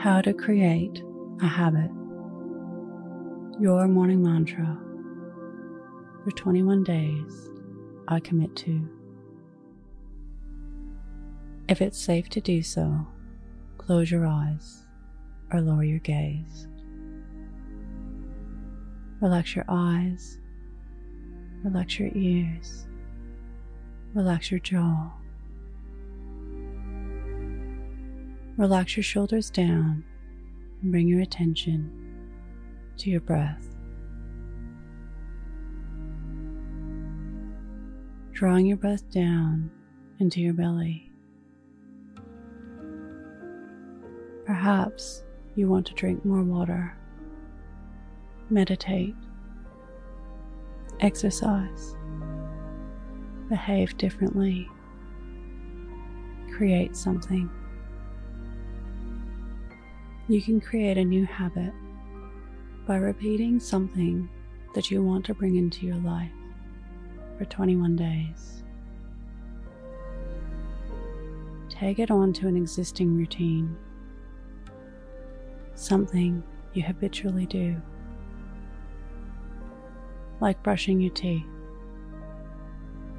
How to create a habit. Your morning mantra for 21 days. I commit to. If it's safe to do so, close your eyes or lower your gaze. Relax your eyes, relax your ears, relax your jaw. Relax your shoulders down and bring your attention to your breath. Drawing your breath down into your belly. Perhaps you want to drink more water, meditate, exercise, behave differently, create something. You can create a new habit by repeating something that you want to bring into your life for 21 days. Tag it on to an existing routine, something you habitually do, like brushing your teeth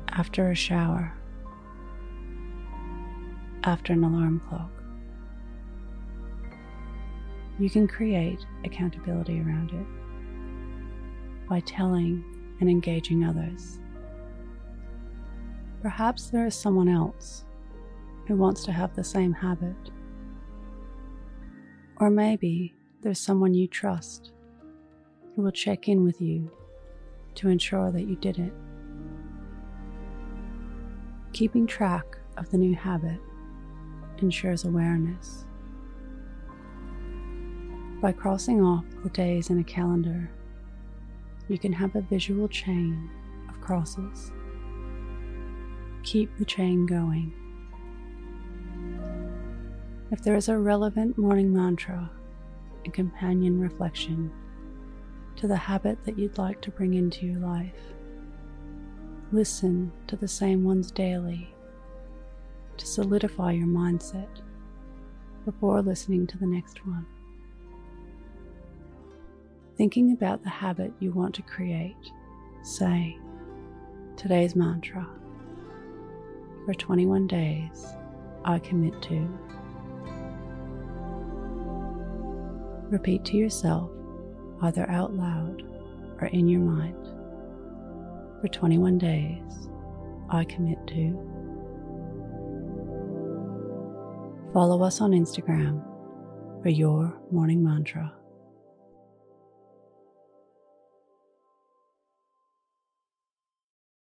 after a shower, after an alarm clock you can create accountability around it by telling and engaging others. Perhaps there is someone else who wants to have the same habit. Or maybe there's someone you trust who will check in with you to ensure that you did it. Keeping track of the new habit ensures awareness by crossing off the days in a calendar, you can have a visual chain of crosses. Keep the chain going. If there is a relevant morning mantra and companion reflection to the habit that you'd like to bring into your life, listen to the same ones daily to solidify your mindset before listening to the next one thinking about the habit you want to create, say today's mantra. For 21 days, I commit to. Repeat to yourself, either out loud or in your mind. For 21 days, I commit to. Follow us on Instagram for your morning mantra.